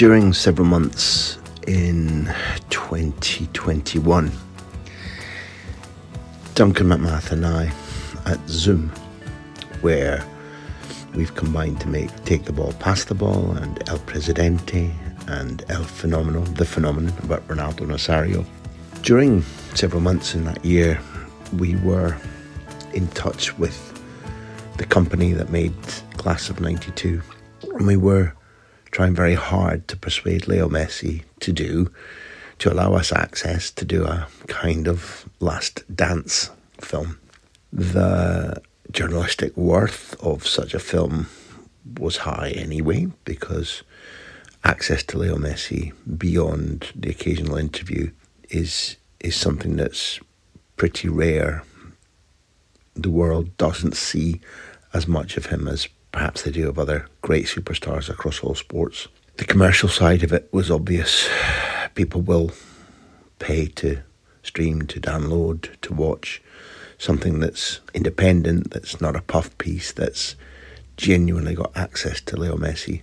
During several months in 2021, Duncan McMath and I at Zoom, where we've combined to make Take the Ball, Pass the Ball, and El Presidente, and El Fenomeno, The Phenomenon about Ronaldo Nazario. During several months in that year, we were in touch with the company that made Class of 92, and we were trying very hard to persuade Leo Messi to do, to allow us access to do a kind of last dance film. The journalistic worth of such a film was high anyway, because access to Leo Messi beyond the occasional interview is is something that's pretty rare. The world doesn't see as much of him as perhaps they do of other great superstars across all sports. The commercial side of it was obvious. People will pay to stream, to download, to watch something that's independent, that's not a puff piece, that's genuinely got access to Leo Messi.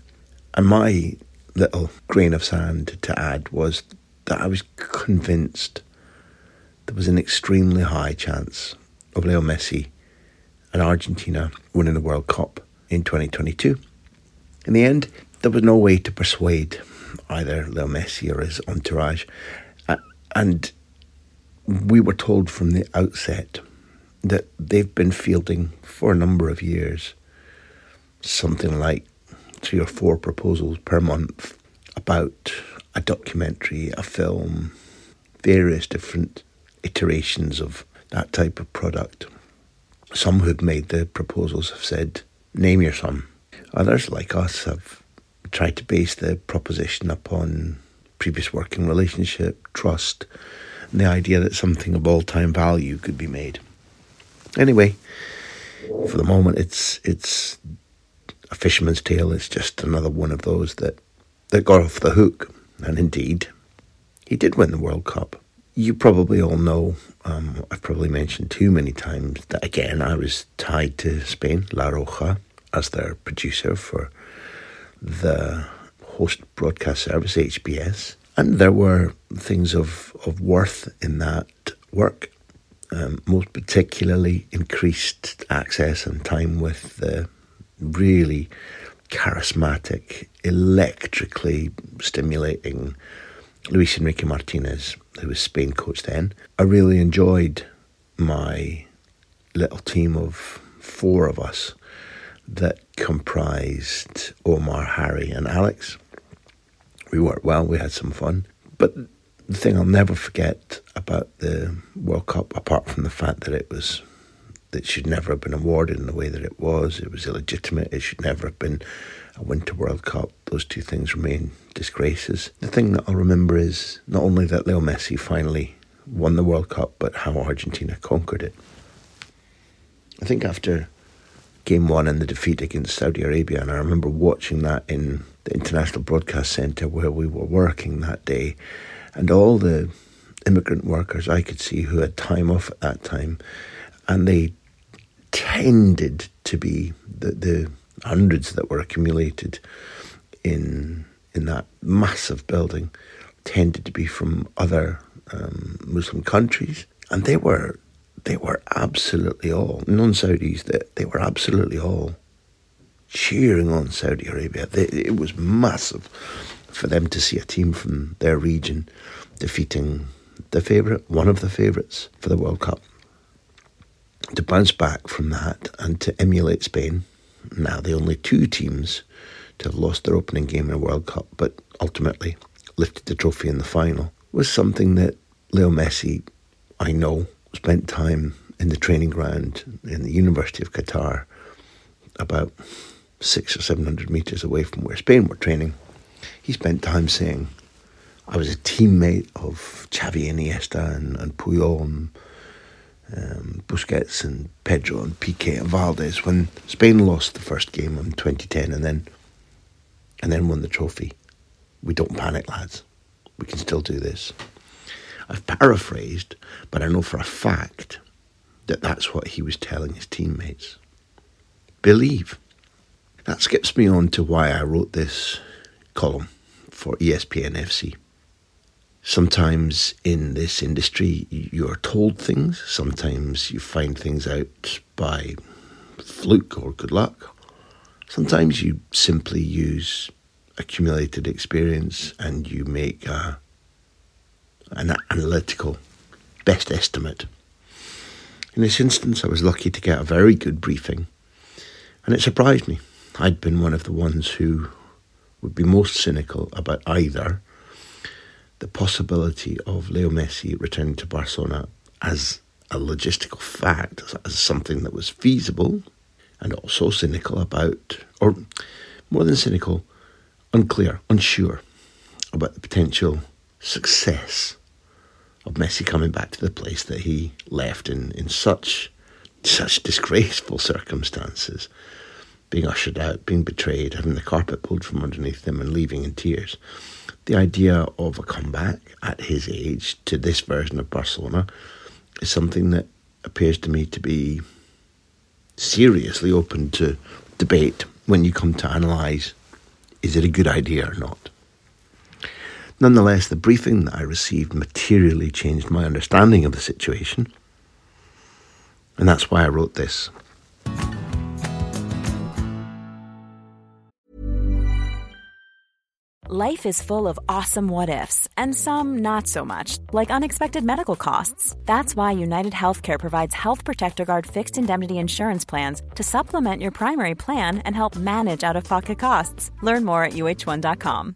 And my little grain of sand to add was that I was convinced there was an extremely high chance of Leo Messi and Argentina winning the World Cup in 2022. In the end, there was no way to persuade either Leo Messi or his entourage. And we were told from the outset that they've been fielding for a number of years something like three or four proposals per month about a documentary, a film, various different iterations of that type of product. Some who've made the proposals have said, name your son. Others, like us, have tried to base the proposition upon previous working relationship, trust, and the idea that something of all time value could be made. Anyway, for the moment, it's it's a fisherman's tale. It's just another one of those that that got off the hook, and indeed, he did win the World Cup. You probably all know. Um, I've probably mentioned too many times that again I was tied to Spain, La Roja, as their producer for the host broadcast service HBS, and there were things of of worth in that work um, most particularly increased access and time with the really charismatic, electrically stimulating Luis Enrique Martinez, who was Spain coach then. I really enjoyed my little team of four of us that comprised Omar, Harry, and Alex. We worked well, we had some fun. But the thing I'll never forget about the World Cup, apart from the fact that it was that should never have been awarded in the way that it was, it was illegitimate. It should never have been a Winter World Cup. Those two things remain disgraces. The thing that I'll remember is not only that Leo Messi finally won the World Cup, but how Argentina conquered it. I think after game one and the defeat against Saudi Arabia, and I remember watching that in the International Broadcast Centre where we were working that day. And all the immigrant workers I could see who had time off at that time, and they tended to be the, the hundreds that were accumulated in in that massive building tended to be from other um, Muslim countries, and they were they were absolutely all non-Saudis. They, they were absolutely all cheering on Saudi Arabia. They, it was massive for them to see a team from their region defeating the favourite, one of the favourites for the World Cup. to bounce back from that and to emulate Spain, now the only two teams to have lost their opening game in a World Cup, but ultimately lifted the trophy in the final, was something that Leo Messi, I know, spent time in the training ground in the University of Qatar, about six or seven hundred metres away from where Spain were training. He spent time saying, I was a teammate of Xavi Iniesta and, and Puyol and um, Busquets and Pedro and Piqué and Valdés when Spain lost the first game in 2010 and then and then won the trophy. We don't panic, lads. We can still do this. I've paraphrased, but I know for a fact that that's what he was telling his teammates. Believe. That skips me on to why I wrote this column for ESPN FC. Sometimes in this industry, you're told things, sometimes you find things out by fluke or good luck. Sometimes you simply use accumulated experience and you make a, an analytical best estimate. In this instance, I was lucky to get a very good briefing, and it surprised me. I'd been one of the ones who would be most cynical about either the possibility of Leo Messi returning to Barcelona as a logistical fact, as something that was feasible, and also cynical about, or more than cynical, unclear, unsure about the potential success of Messi coming back to the place that he left in, in such such disgraceful circumstances, being ushered out, being betrayed, having the carpet pulled from underneath him and leaving in tears. The idea of a comeback at his age to this version of Barcelona is something that appears to me to be seriously open to debate when you come to analyse is it a good idea or not. Nonetheless, the briefing that I received materially changed my understanding of the situation, and that's why I wrote this. Life is full of awesome what ifs, and some not so much, like unexpected medical costs. That's why United Healthcare provides Health Protector Guard fixed indemnity insurance plans to supplement your primary plan and help manage out of pocket costs. Learn more at uh1.com.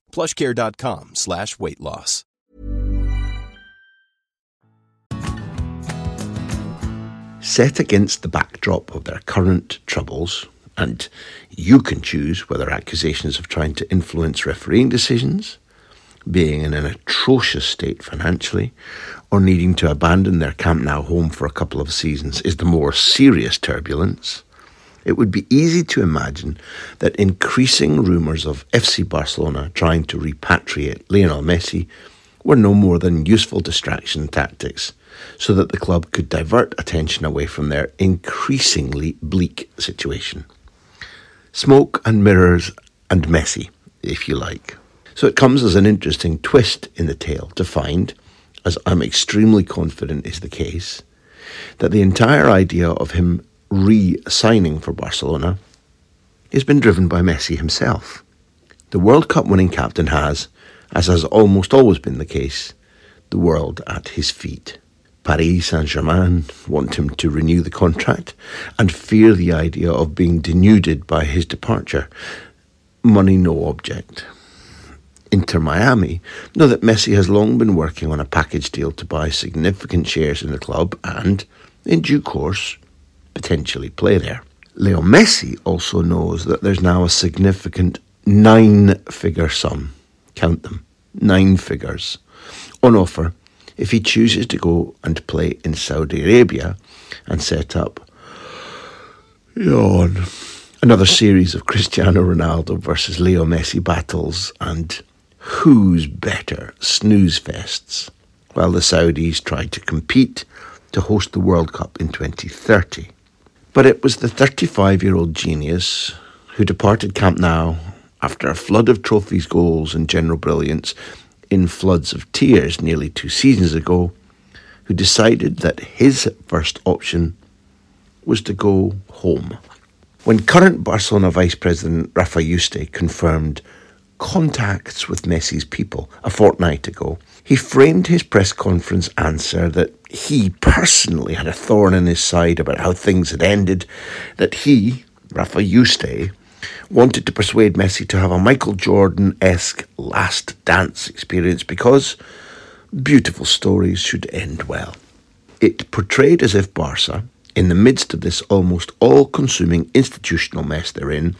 plushcare.com slash weight loss. set against the backdrop of their current troubles, and you can choose whether accusations of trying to influence refereeing decisions, being in an atrocious state financially, or needing to abandon their Camp Nou home for a couple of seasons is the more serious turbulence. It would be easy to imagine that increasing rumours of FC Barcelona trying to repatriate Lionel Messi were no more than useful distraction tactics so that the club could divert attention away from their increasingly bleak situation. Smoke and mirrors and Messi, if you like. So it comes as an interesting twist in the tale to find, as I'm extremely confident is the case, that the entire idea of him re signing for Barcelona has been driven by Messi himself. The World Cup winning captain has, as has almost always been the case, the world at his feet. Paris Saint Germain want him to renew the contract and fear the idea of being denuded by his departure. Money no object. Inter Miami know that Messi has long been working on a package deal to buy significant shares in the club and, in due course, potentially play there. Leo Messi also knows that there's now a significant nine figure sum, count them, nine figures, on offer if he chooses to go and play in Saudi Arabia and set up yawn, another series of Cristiano Ronaldo versus Leo Messi battles and who's better snooze fests while the Saudis try to compete to host the World Cup in 2030. But it was the 35 year old genius who departed Camp Nou after a flood of trophies, goals, and general brilliance in floods of tears nearly two seasons ago, who decided that his first option was to go home. When current Barcelona Vice President Rafa Yuste confirmed contacts with Messi's people a fortnight ago, he framed his press conference answer that he personally had a thorn in his side about how things had ended, that he, Rafa Yuste, wanted to persuade Messi to have a Michael Jordan esque last dance experience because beautiful stories should end well. It portrayed as if Barca, in the midst of this almost all consuming institutional mess they're in,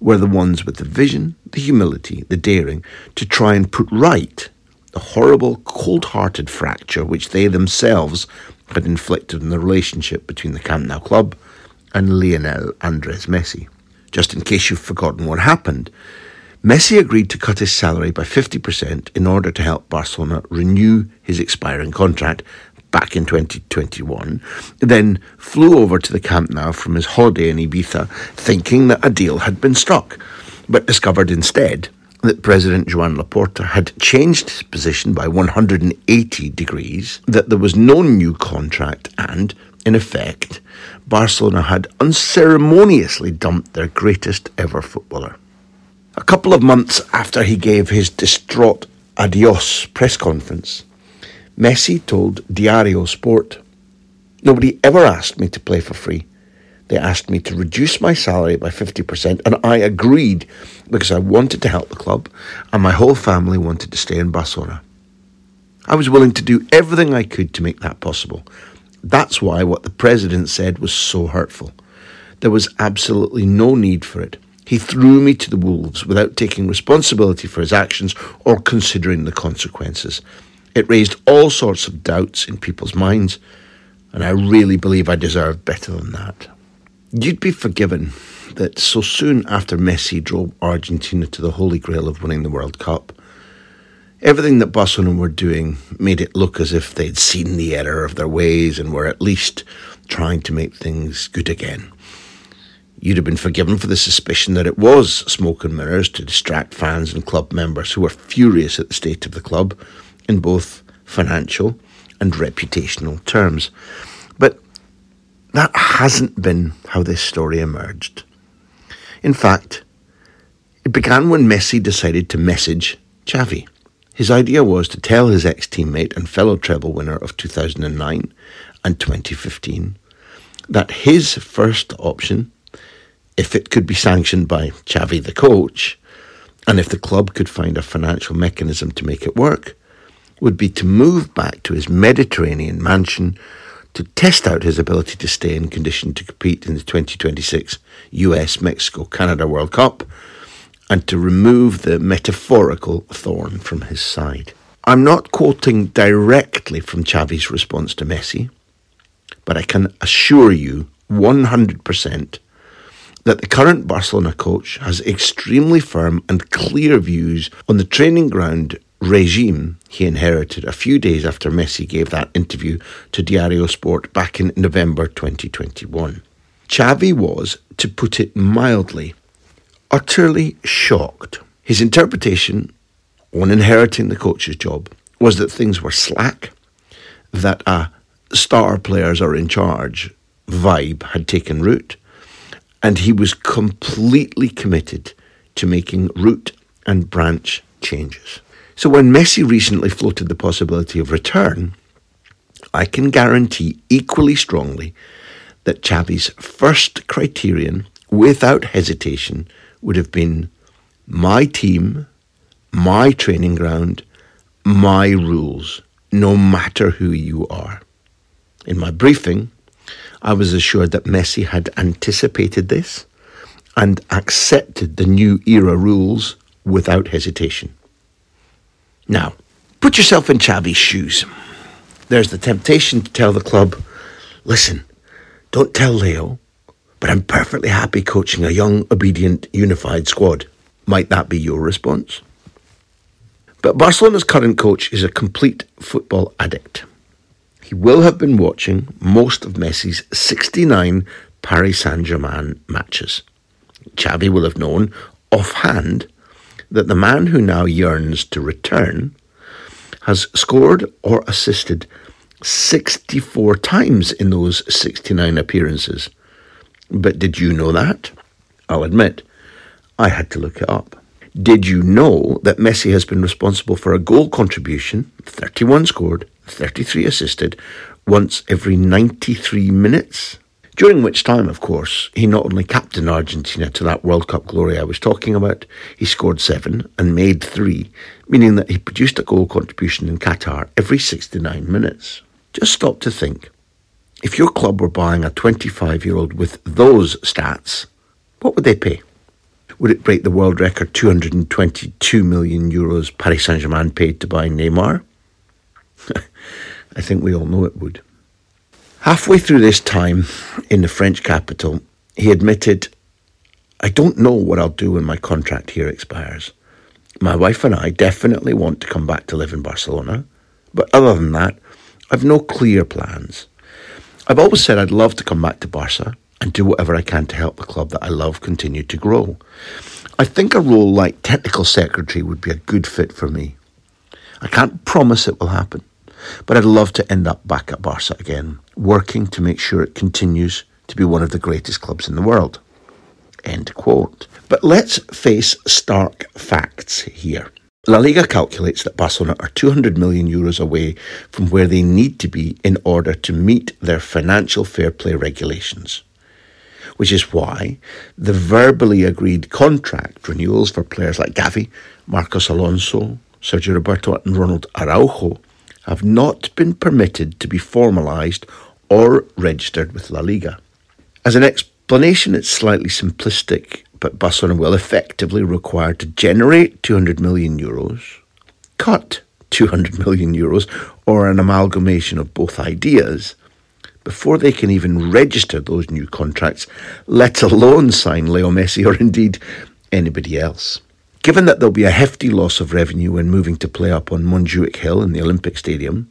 were the ones with the vision, the humility, the daring to try and put right the horrible, cold hearted fracture which they themselves had inflicted in the relationship between the Camp Nou club and Lionel Andres Messi. Just in case you've forgotten what happened, Messi agreed to cut his salary by 50% in order to help Barcelona renew his expiring contract back in 2021, then flew over to the Camp Nou from his holiday in Ibiza thinking that a deal had been struck, but discovered instead that President Joan Laporta had changed his position by 180 degrees, that there was no new contract, and, in effect, Barcelona had unceremoniously dumped their greatest ever footballer. A couple of months after he gave his distraught adios press conference, Messi told Diario Sport, Nobody ever asked me to play for free. They asked me to reduce my salary by 50%, and I agreed because I wanted to help the club, and my whole family wanted to stay in Barcelona. I was willing to do everything I could to make that possible. That's why what the president said was so hurtful. There was absolutely no need for it. He threw me to the wolves without taking responsibility for his actions or considering the consequences. It raised all sorts of doubts in people's minds, and I really believe I deserved better than that. You'd be forgiven that so soon after Messi drove Argentina to the holy grail of winning the World Cup, everything that Barcelona were doing made it look as if they'd seen the error of their ways and were at least trying to make things good again. You'd have been forgiven for the suspicion that it was smoke and mirrors to distract fans and club members who were furious at the state of the club in both financial and reputational terms. That hasn't been how this story emerged. In fact, it began when Messi decided to message Xavi. His idea was to tell his ex teammate and fellow treble winner of 2009 and 2015 that his first option, if it could be sanctioned by Xavi the coach, and if the club could find a financial mechanism to make it work, would be to move back to his Mediterranean mansion to test out his ability to stay in condition to compete in the 2026 US Mexico Canada World Cup and to remove the metaphorical thorn from his side. I'm not quoting directly from Xavi's response to Messi, but I can assure you 100% that the current Barcelona coach has extremely firm and clear views on the training ground regime he inherited a few days after Messi gave that interview to Diario Sport back in November 2021. Xavi was, to put it mildly, utterly shocked. His interpretation on inheriting the coach's job was that things were slack, that a star players are in charge vibe had taken root, and he was completely committed to making root and branch changes. So when Messi recently floated the possibility of return, I can guarantee equally strongly that Xavi's first criterion, without hesitation, would have been my team, my training ground, my rules, no matter who you are. In my briefing, I was assured that Messi had anticipated this and accepted the new era rules without hesitation. Now, put yourself in Xavi's shoes. There's the temptation to tell the club, listen, don't tell Leo, but I'm perfectly happy coaching a young, obedient, unified squad. Might that be your response? But Barcelona's current coach is a complete football addict. He will have been watching most of Messi's 69 Paris Saint Germain matches. Xavi will have known offhand that the man who now yearns to return has scored or assisted 64 times in those 69 appearances. But did you know that? I'll admit, I had to look it up. Did you know that Messi has been responsible for a goal contribution, 31 scored, 33 assisted, once every 93 minutes? During which time, of course, he not only captained Argentina to that World Cup glory I was talking about, he scored seven and made three, meaning that he produced a goal contribution in Qatar every 69 minutes. Just stop to think. If your club were buying a 25 year old with those stats, what would they pay? Would it break the world record 222 million euros Paris Saint Germain paid to buy Neymar? I think we all know it would. Halfway through this time in the French capital, he admitted, I don't know what I'll do when my contract here expires. My wife and I definitely want to come back to live in Barcelona, but other than that, I've no clear plans. I've always said I'd love to come back to Barca and do whatever I can to help the club that I love continue to grow. I think a role like technical secretary would be a good fit for me. I can't promise it will happen, but I'd love to end up back at Barca again, working to make sure it continues to be one of the greatest clubs in the world. End quote. But let's face stark facts here. La Liga calculates that Barcelona are 200 million euros away from where they need to be in order to meet their financial fair play regulations. Which is why the verbally agreed contract renewals for players like Gavi, Marcos Alonso, Sergi Roberto, and Ronald Araujo have not been permitted to be formalised or registered with La Liga. As an explanation, it's slightly simplistic, but Barcelona will effectively require to generate 200 million euros, cut 200 million euros, or an amalgamation of both ideas before they can even register those new contracts, let alone sign Leo Messi or indeed anybody else. Given that there'll be a hefty loss of revenue when moving to play up on Montjuic Hill in the Olympic Stadium,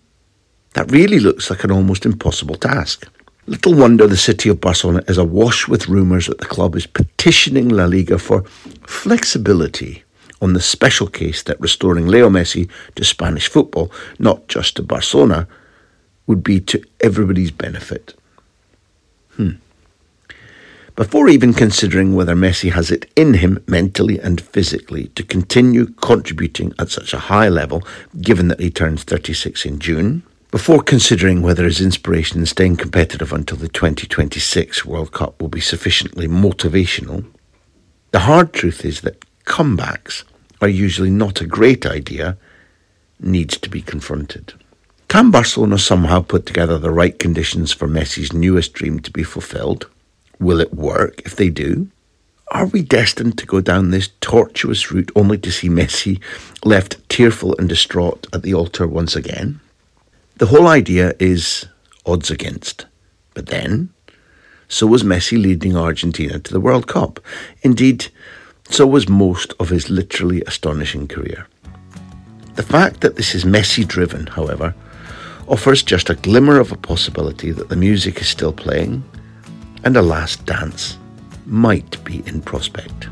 that really looks like an almost impossible task. Little wonder the city of Barcelona is awash with rumours that the club is petitioning La Liga for flexibility on the special case that restoring Leo Messi to Spanish football, not just to Barcelona, would be to everybody's benefit. Hmm. Before even considering whether Messi has it in him mentally and physically to continue contributing at such a high level, given that he turns 36 in June, before considering whether his inspiration in staying competitive until the 2026 World Cup will be sufficiently motivational, the hard truth is that comebacks are usually not a great idea, needs to be confronted. Can Barcelona somehow put together the right conditions for Messi's newest dream to be fulfilled? Will it work if they do? Are we destined to go down this tortuous route only to see Messi left tearful and distraught at the altar once again? The whole idea is odds against. But then, so was Messi leading Argentina to the World Cup. Indeed, so was most of his literally astonishing career. The fact that this is Messi driven, however, offers just a glimmer of a possibility that the music is still playing and a last dance might be in prospect.